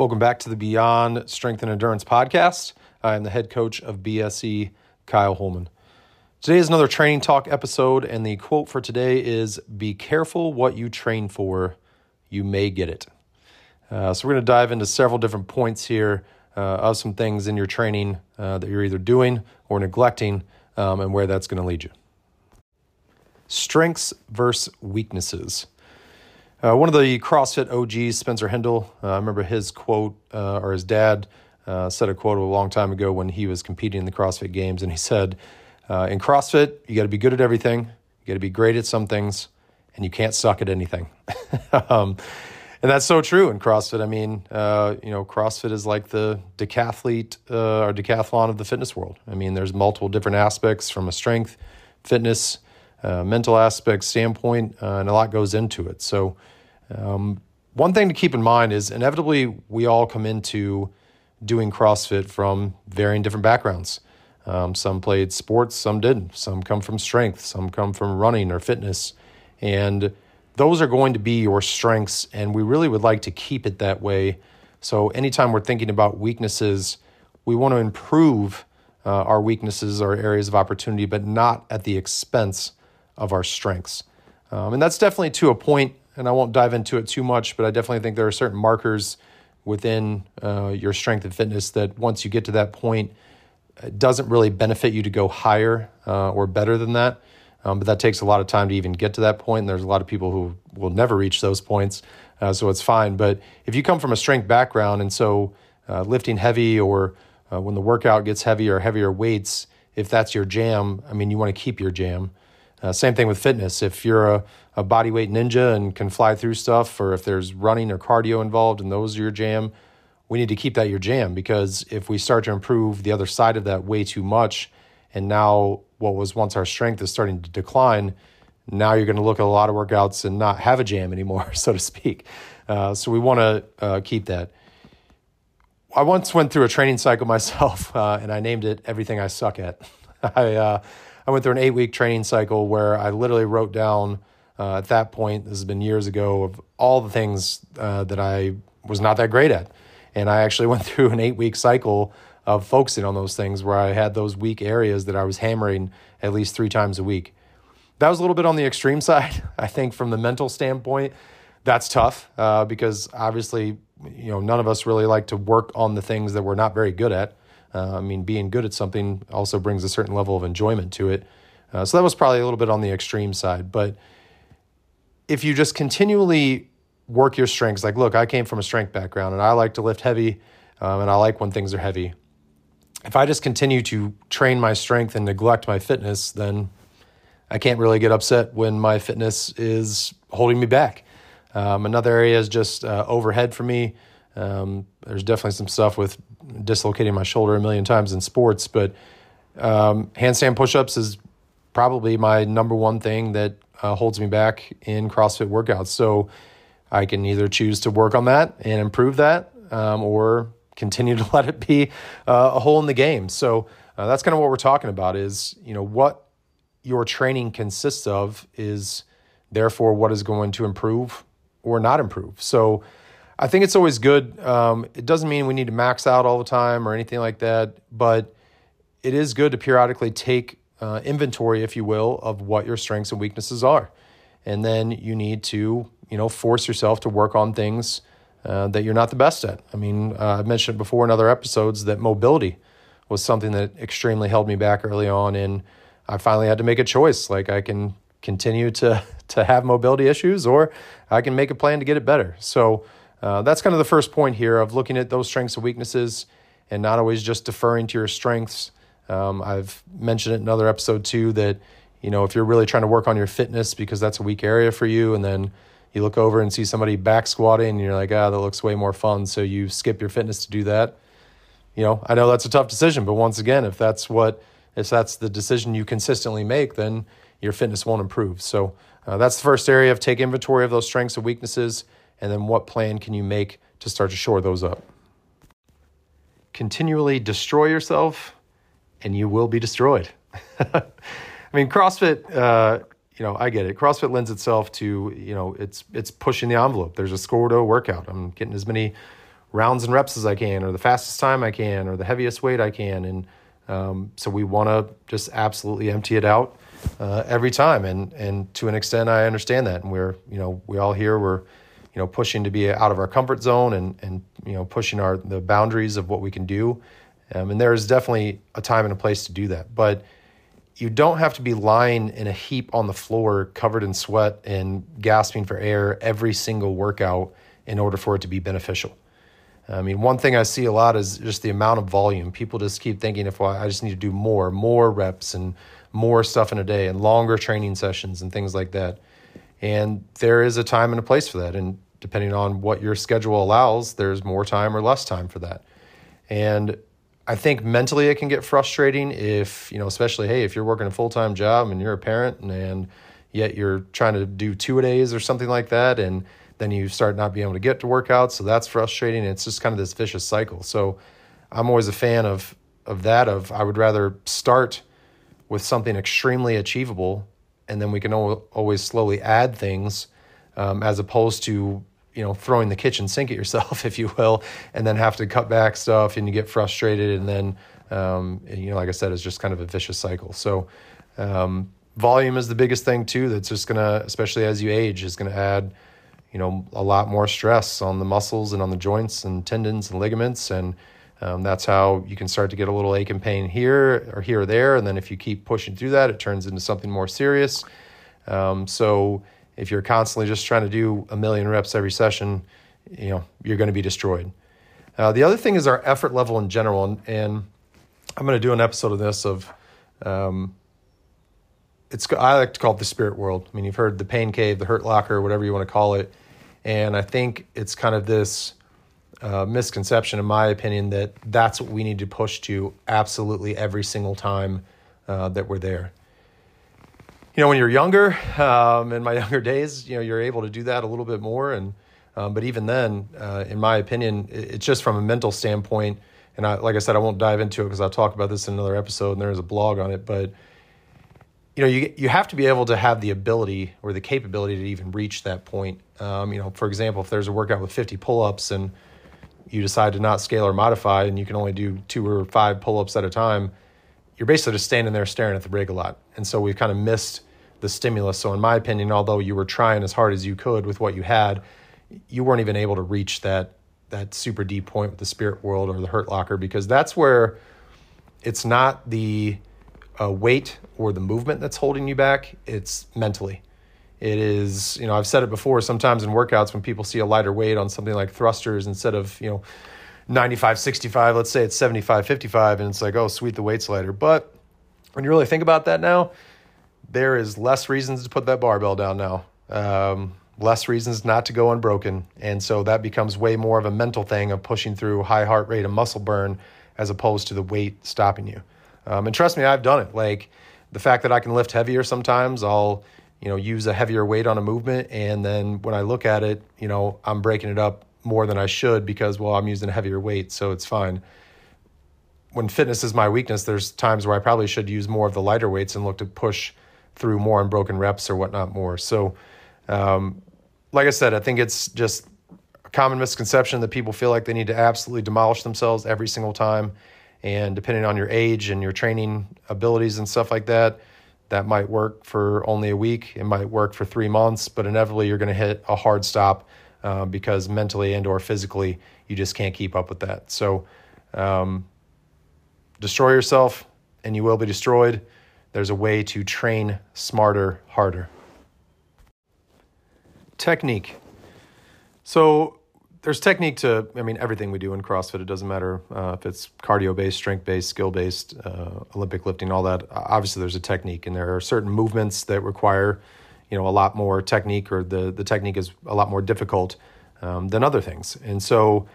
Welcome back to the Beyond Strength and Endurance podcast. I am the head coach of BSE, Kyle Holman. Today is another training talk episode, and the quote for today is Be careful what you train for, you may get it. Uh, so, we're going to dive into several different points here uh, of some things in your training uh, that you're either doing or neglecting, um, and where that's going to lead you. Strengths versus weaknesses. Uh, one of the CrossFit OGs, Spencer Hendel, uh, I remember his quote, uh, or his dad uh, said a quote a long time ago when he was competing in the CrossFit Games, and he said, uh, "In CrossFit, you got to be good at everything, you got to be great at some things, and you can't suck at anything." um, and that's so true in CrossFit. I mean, uh, you know, CrossFit is like the decathlete or decathlon of the fitness world. I mean, there's multiple different aspects from a strength, fitness uh, mental aspect standpoint, uh, and a lot goes into it. So, um, one thing to keep in mind is inevitably we all come into doing CrossFit from varying different backgrounds. Um, some played sports, some didn't. Some come from strength, some come from running or fitness. And those are going to be your strengths, and we really would like to keep it that way. So, anytime we're thinking about weaknesses, we want to improve uh, our weaknesses or areas of opportunity, but not at the expense of our strengths. Um, and that's definitely to a point, and I won't dive into it too much, but I definitely think there are certain markers within uh, your strength and fitness that once you get to that point, it doesn't really benefit you to go higher uh, or better than that. Um, but that takes a lot of time to even get to that point. And there's a lot of people who will never reach those points. Uh, so it's fine. But if you come from a strength background, and so uh, lifting heavy or uh, when the workout gets heavier, heavier weights, if that's your jam, I mean, you want to keep your jam. Uh, same thing with fitness. If you're a, a bodyweight ninja and can fly through stuff, or if there's running or cardio involved and those are your jam, we need to keep that your jam because if we start to improve the other side of that way too much, and now what was once our strength is starting to decline, now you're going to look at a lot of workouts and not have a jam anymore, so to speak. Uh, so we want to uh, keep that. I once went through a training cycle myself, uh, and I named it "Everything I Suck at." I uh, I went through an eight week training cycle where I literally wrote down uh, at that point, this has been years ago, of all the things uh, that I was not that great at. And I actually went through an eight week cycle of focusing on those things where I had those weak areas that I was hammering at least three times a week. That was a little bit on the extreme side. I think from the mental standpoint, that's tough uh, because obviously, you know, none of us really like to work on the things that we're not very good at. Uh, I mean, being good at something also brings a certain level of enjoyment to it. Uh, so that was probably a little bit on the extreme side. But if you just continually work your strengths, like, look, I came from a strength background and I like to lift heavy um, and I like when things are heavy. If I just continue to train my strength and neglect my fitness, then I can't really get upset when my fitness is holding me back. Um, another area is just uh, overhead for me. Um, there's definitely some stuff with dislocating my shoulder a million times in sports, but um, handstand push-ups is probably my number one thing that uh, holds me back in CrossFit workouts. So I can either choose to work on that and improve that, um, or continue to let it be uh, a hole in the game. So uh, that's kind of what we're talking about. Is you know what your training consists of is therefore what is going to improve or not improve. So I think it's always good. Um, it doesn't mean we need to max out all the time or anything like that, but it is good to periodically take uh, inventory, if you will, of what your strengths and weaknesses are, and then you need to, you know, force yourself to work on things uh, that you're not the best at. I mean, uh, I've mentioned before in other episodes that mobility was something that extremely held me back early on, and I finally had to make a choice. Like I can continue to to have mobility issues, or I can make a plan to get it better. So uh, that's kind of the first point here of looking at those strengths and weaknesses and not always just deferring to your strengths. Um, I've mentioned it in another episode too that, you know, if you're really trying to work on your fitness because that's a weak area for you, and then you look over and see somebody back squatting and you're like, ah, that looks way more fun. So you skip your fitness to do that. You know, I know that's a tough decision, but once again, if that's what, if that's the decision you consistently make, then your fitness won't improve. So uh, that's the first area of take inventory of those strengths and weaknesses and then what plan can you make to start to shore those up? Continually destroy yourself, and you will be destroyed. I mean, CrossFit. Uh, you know, I get it. CrossFit lends itself to you know, it's it's pushing the envelope. There's a score to a workout. I'm getting as many rounds and reps as I can, or the fastest time I can, or the heaviest weight I can. And um, so we want to just absolutely empty it out uh, every time. And and to an extent, I understand that. And we're you know we all here we're you know pushing to be out of our comfort zone and and you know pushing our the boundaries of what we can do. Um, and there is definitely a time and a place to do that, but you don't have to be lying in a heap on the floor covered in sweat and gasping for air every single workout in order for it to be beneficial. I mean, one thing I see a lot is just the amount of volume. People just keep thinking if well, I just need to do more, more reps and more stuff in a day and longer training sessions and things like that. And there is a time and a place for that. And depending on what your schedule allows, there's more time or less time for that. And I think mentally it can get frustrating if, you know, especially, hey, if you're working a full time job and you're a parent and, and yet you're trying to do two a days or something like that. And then you start not being able to get to workouts. So that's frustrating. It's just kind of this vicious cycle. So I'm always a fan of, of that, of I would rather start with something extremely achievable and then we can always slowly add things um, as opposed to you know throwing the kitchen sink at yourself if you will and then have to cut back stuff and you get frustrated and then um, you know like i said it's just kind of a vicious cycle. So um, volume is the biggest thing too that's just gonna especially as you age is gonna add you know a lot more stress on the muscles and on the joints and tendons and ligaments and um, that's how you can start to get a little ache and pain here or here or there and then if you keep pushing through that it turns into something more serious um, so if you're constantly just trying to do a million reps every session you know you're going to be destroyed uh, the other thing is our effort level in general and, and i'm going to do an episode of this of um, it's I like to call it the spirit world. I mean, you've heard the pain cave, the hurt locker, whatever you want to call it. And I think it's kind of this uh, misconception, in my opinion, that that's what we need to push to absolutely every single time uh, that we're there. You know, when you're younger, um, in my younger days, you know, you're able to do that a little bit more. And um, but even then, uh, in my opinion, it's just from a mental standpoint. And I, like I said, I won't dive into it because I'll talk about this in another episode, and there is a blog on it. But you know, you you have to be able to have the ability or the capability to even reach that point. Um, you know, for example, if there's a workout with 50 pull-ups and you decide to not scale or modify, and you can only do two or five pull-ups at a time, you're basically just standing there staring at the rig a lot. And so we've kind of missed the stimulus. So in my opinion, although you were trying as hard as you could with what you had, you weren't even able to reach that that super deep point with the spirit world or the hurt locker because that's where it's not the uh, weight or the movement that's holding you back, it's mentally. It is, you know, I've said it before sometimes in workouts when people see a lighter weight on something like thrusters instead of, you know, 95, 65, let's say it's 75, 55, and it's like, oh, sweet, the weight's lighter. But when you really think about that now, there is less reasons to put that barbell down now, um, less reasons not to go unbroken. And so that becomes way more of a mental thing of pushing through high heart rate and muscle burn as opposed to the weight stopping you. Um, and trust me, I've done it. Like the fact that I can lift heavier sometimes, I'll you know use a heavier weight on a movement, and then when I look at it, you know I'm breaking it up more than I should because well I'm using a heavier weight, so it's fine. When fitness is my weakness, there's times where I probably should use more of the lighter weights and look to push through more unbroken reps or whatnot more. So, um, like I said, I think it's just a common misconception that people feel like they need to absolutely demolish themselves every single time and depending on your age and your training abilities and stuff like that, that might work for only a week. It might work for three months, but inevitably you're going to hit a hard stop uh, because mentally and or physically you just can't keep up with that. So um, destroy yourself and you will be destroyed. There's a way to train smarter, harder. Technique. So there's technique to i mean everything we do in crossfit. It doesn't matter uh, if it's cardio based strength based skill based uh, olympic lifting all that. Obviously there's a technique and there are certain movements that require you know a lot more technique or the the technique is a lot more difficult um, than other things. And so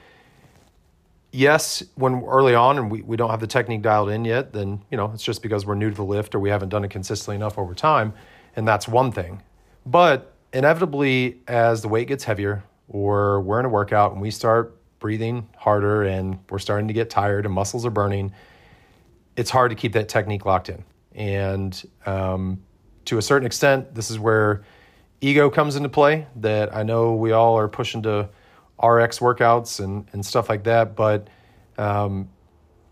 yes when early on and we, we don't have the technique dialed in yet then you know it's just because we're new to the lift or we haven't done it consistently enough over time and that's one thing. But inevitably as the weight gets heavier or we're in a workout and we start breathing harder and we're starting to get tired and muscles are burning, it's hard to keep that technique locked in. And um, to a certain extent, this is where ego comes into play. That I know we all are pushing to RX workouts and, and stuff like that, but um,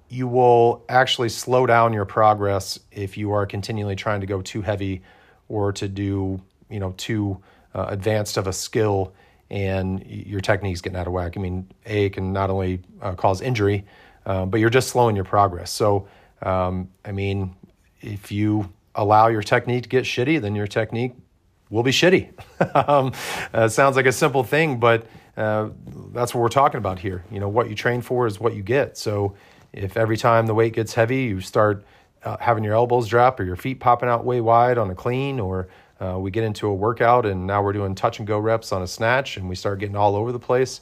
you will actually slow down your progress if you are continually trying to go too heavy or to do you know too uh, advanced of a skill and your technique's getting out of whack. I mean, A can not only uh, cause injury, uh, but you're just slowing your progress. So, um, I mean, if you allow your technique to get shitty, then your technique will be shitty. um, uh, sounds like a simple thing, but uh, that's what we're talking about here. You know, what you train for is what you get. So, if every time the weight gets heavy, you start uh, having your elbows drop or your feet popping out way wide on a clean or uh, we get into a workout and now we're doing touch and go reps on a snatch and we start getting all over the place.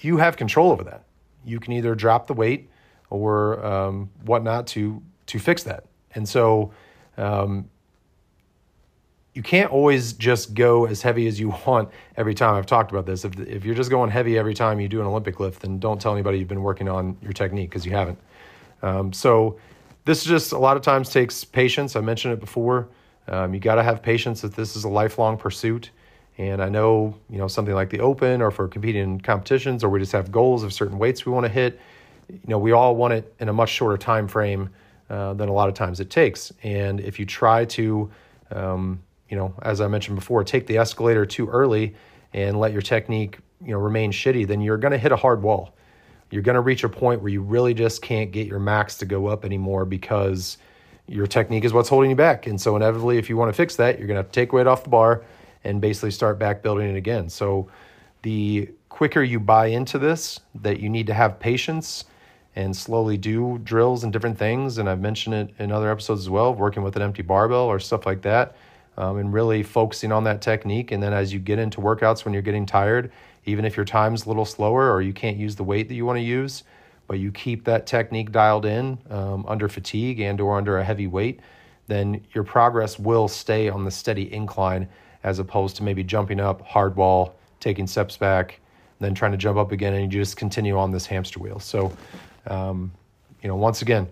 You have control over that. You can either drop the weight or um, whatnot to to fix that. And so um, you can't always just go as heavy as you want every time. I've talked about this. If, if you're just going heavy every time you do an Olympic lift, then don't tell anybody you've been working on your technique because you haven't. Um, so this just a lot of times takes patience. I mentioned it before. Um, you got to have patience that this is a lifelong pursuit. And I know, you know, something like the Open or for competing in competitions or we just have goals of certain weights we want to hit, you know, we all want it in a much shorter time frame uh, than a lot of times it takes. And if you try to, um, you know, as I mentioned before, take the escalator too early and let your technique, you know, remain shitty, then you're going to hit a hard wall. You're going to reach a point where you really just can't get your max to go up anymore because your technique is what's holding you back. And so inevitably, if you want to fix that, you're going to have to take weight off the bar and basically start back building it again. So the quicker you buy into this, that you need to have patience and slowly do drills and different things. And I've mentioned it in other episodes as well, working with an empty barbell or stuff like that, um, and really focusing on that technique. And then as you get into workouts when you're getting tired, even if your time's a little slower or you can't use the weight that you want to use, but you keep that technique dialed in um, under fatigue and or under a heavy weight, then your progress will stay on the steady incline as opposed to maybe jumping up hard wall, taking steps back, then trying to jump up again, and you just continue on this hamster wheel. So, um, you know, once again,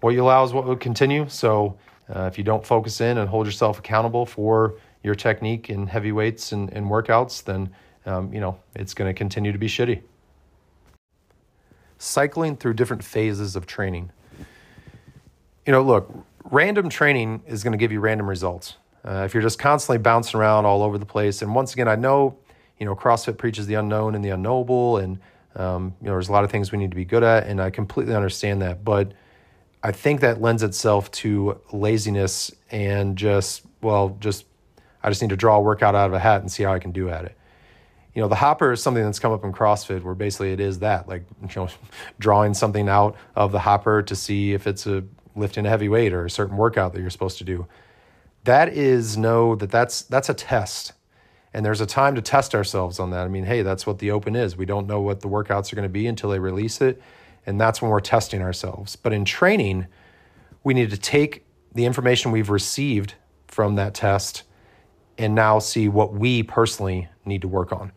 what you allow is what will continue. So, uh, if you don't focus in and hold yourself accountable for your technique in heavy weights and, and workouts, then um, you know it's going to continue to be shitty cycling through different phases of training. You know, look, random training is going to give you random results. Uh, if you're just constantly bouncing around all over the place, and once again, I know, you know, CrossFit preaches the unknown and the unknowable, and um, you know, there's a lot of things we need to be good at, and I completely understand that. But I think that lends itself to laziness and just, well, just I just need to draw a workout out of a hat and see how I can do at it you know the hopper is something that's come up in crossfit where basically it is that like you know drawing something out of the hopper to see if it's a lifting a heavy weight or a certain workout that you're supposed to do. That is know that that's that's a test. And there's a time to test ourselves on that. I mean hey that's what the open is. We don't know what the workouts are going to be until they release it. And that's when we're testing ourselves. But in training we need to take the information we've received from that test and now see what we personally need to work on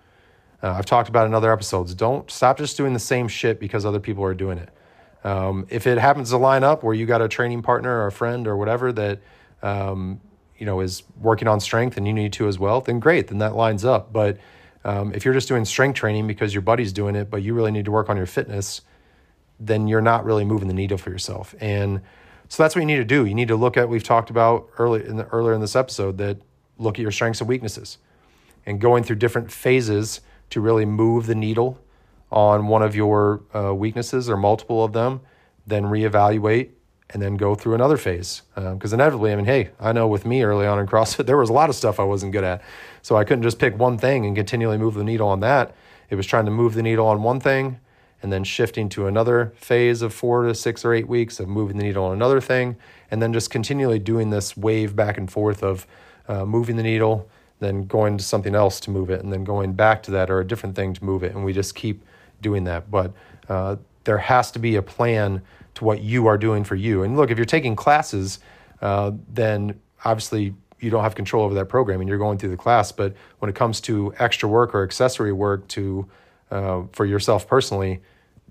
uh, I've talked about in other episodes. Don't stop just doing the same shit because other people are doing it. Um, if it happens to line up where you got a training partner or a friend or whatever that um, you know is working on strength and you need to as well, then great, then that lines up. But um, if you're just doing strength training because your buddy's doing it, but you really need to work on your fitness, then you're not really moving the needle for yourself. And so that's what you need to do. You need to look at. We've talked about early in the, earlier in this episode that look at your strengths and weaknesses, and going through different phases to really move the needle on one of your uh, weaknesses or multiple of them, then reevaluate and then go through another phase. Because um, inevitably, I mean, hey, I know with me early on in CrossFit, there was a lot of stuff I wasn't good at. So I couldn't just pick one thing and continually move the needle on that. It was trying to move the needle on one thing and then shifting to another phase of four to six or eight weeks of moving the needle on another thing. And then just continually doing this wave back and forth of uh, moving the needle, then going to something else to move it, and then going back to that or a different thing to move it. And we just keep doing that. But uh, there has to be a plan to what you are doing for you. And look, if you're taking classes, uh, then obviously you don't have control over that program and you're going through the class. But when it comes to extra work or accessory work to uh, for yourself personally,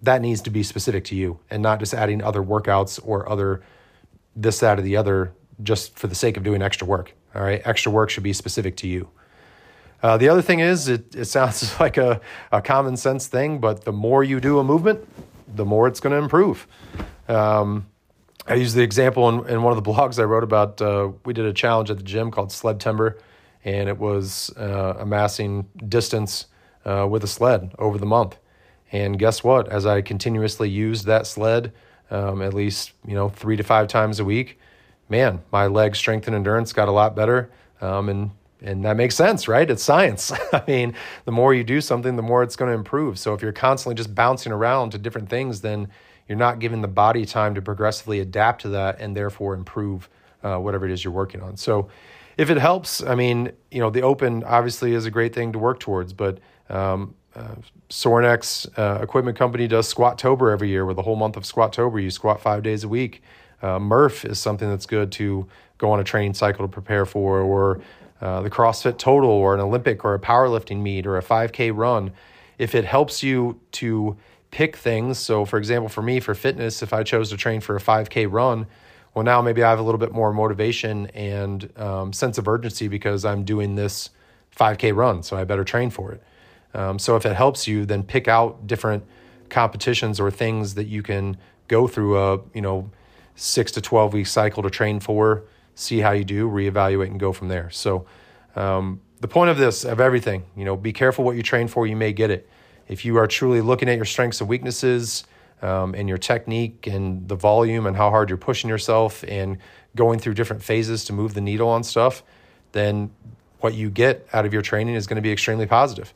that needs to be specific to you and not just adding other workouts or other this, that, or the other just for the sake of doing extra work. All right, extra work should be specific to you. Uh, the other thing is, it, it sounds like a, a common sense thing, but the more you do a movement, the more it's going to improve. Um, I use the example in, in one of the blogs I wrote about. Uh, we did a challenge at the gym called Sledtember, and it was uh, amassing distance uh, with a sled over the month. And guess what? As I continuously used that sled, um, at least you know three to five times a week, man, my leg strength and endurance got a lot better. Um, and and that makes sense, right? It's science. I mean, the more you do something, the more it's going to improve. So if you're constantly just bouncing around to different things, then you're not giving the body time to progressively adapt to that and therefore improve uh, whatever it is you're working on. So if it helps, I mean, you know, the open obviously is a great thing to work towards, but um, uh, Sorinex uh, equipment company does Squattober every year, where the whole month of Squattober you squat five days a week. Uh, Murph is something that's good to go on a training cycle to prepare for, or uh, the CrossFit Total, or an Olympic, or a powerlifting meet, or a 5K run. If it helps you to pick things, so for example, for me, for fitness, if I chose to train for a 5K run, well, now maybe I have a little bit more motivation and um, sense of urgency because I'm doing this 5K run, so I better train for it. Um, so if it helps you, then pick out different competitions or things that you can go through a you know six to twelve week cycle to train for, see how you do, reevaluate, and go from there. So um, the point of this of everything, you know, be careful what you train for. You may get it. If you are truly looking at your strengths and weaknesses um, and your technique and the volume and how hard you're pushing yourself and going through different phases to move the needle on stuff, then what you get out of your training is going to be extremely positive.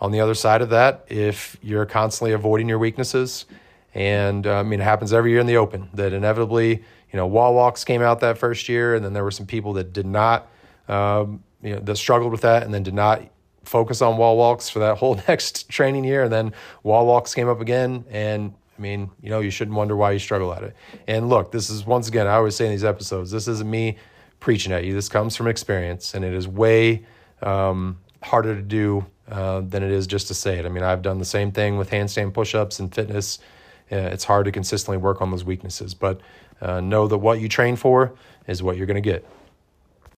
On the other side of that, if you're constantly avoiding your weaknesses, and uh, I mean, it happens every year in the open that inevitably, you know, wall walks came out that first year, and then there were some people that did not, um, you know, that struggled with that and then did not focus on wall walks for that whole next training year. And then wall walks came up again. And I mean, you know, you shouldn't wonder why you struggle at it. And look, this is once again, I always say in these episodes, this isn't me preaching at you. This comes from experience, and it is way um, harder to do uh, than it is just to say it. I mean, I've done the same thing with handstand push-ups and fitness. Uh, it's hard to consistently work on those weaknesses, but uh, know that what you train for is what you're going to get.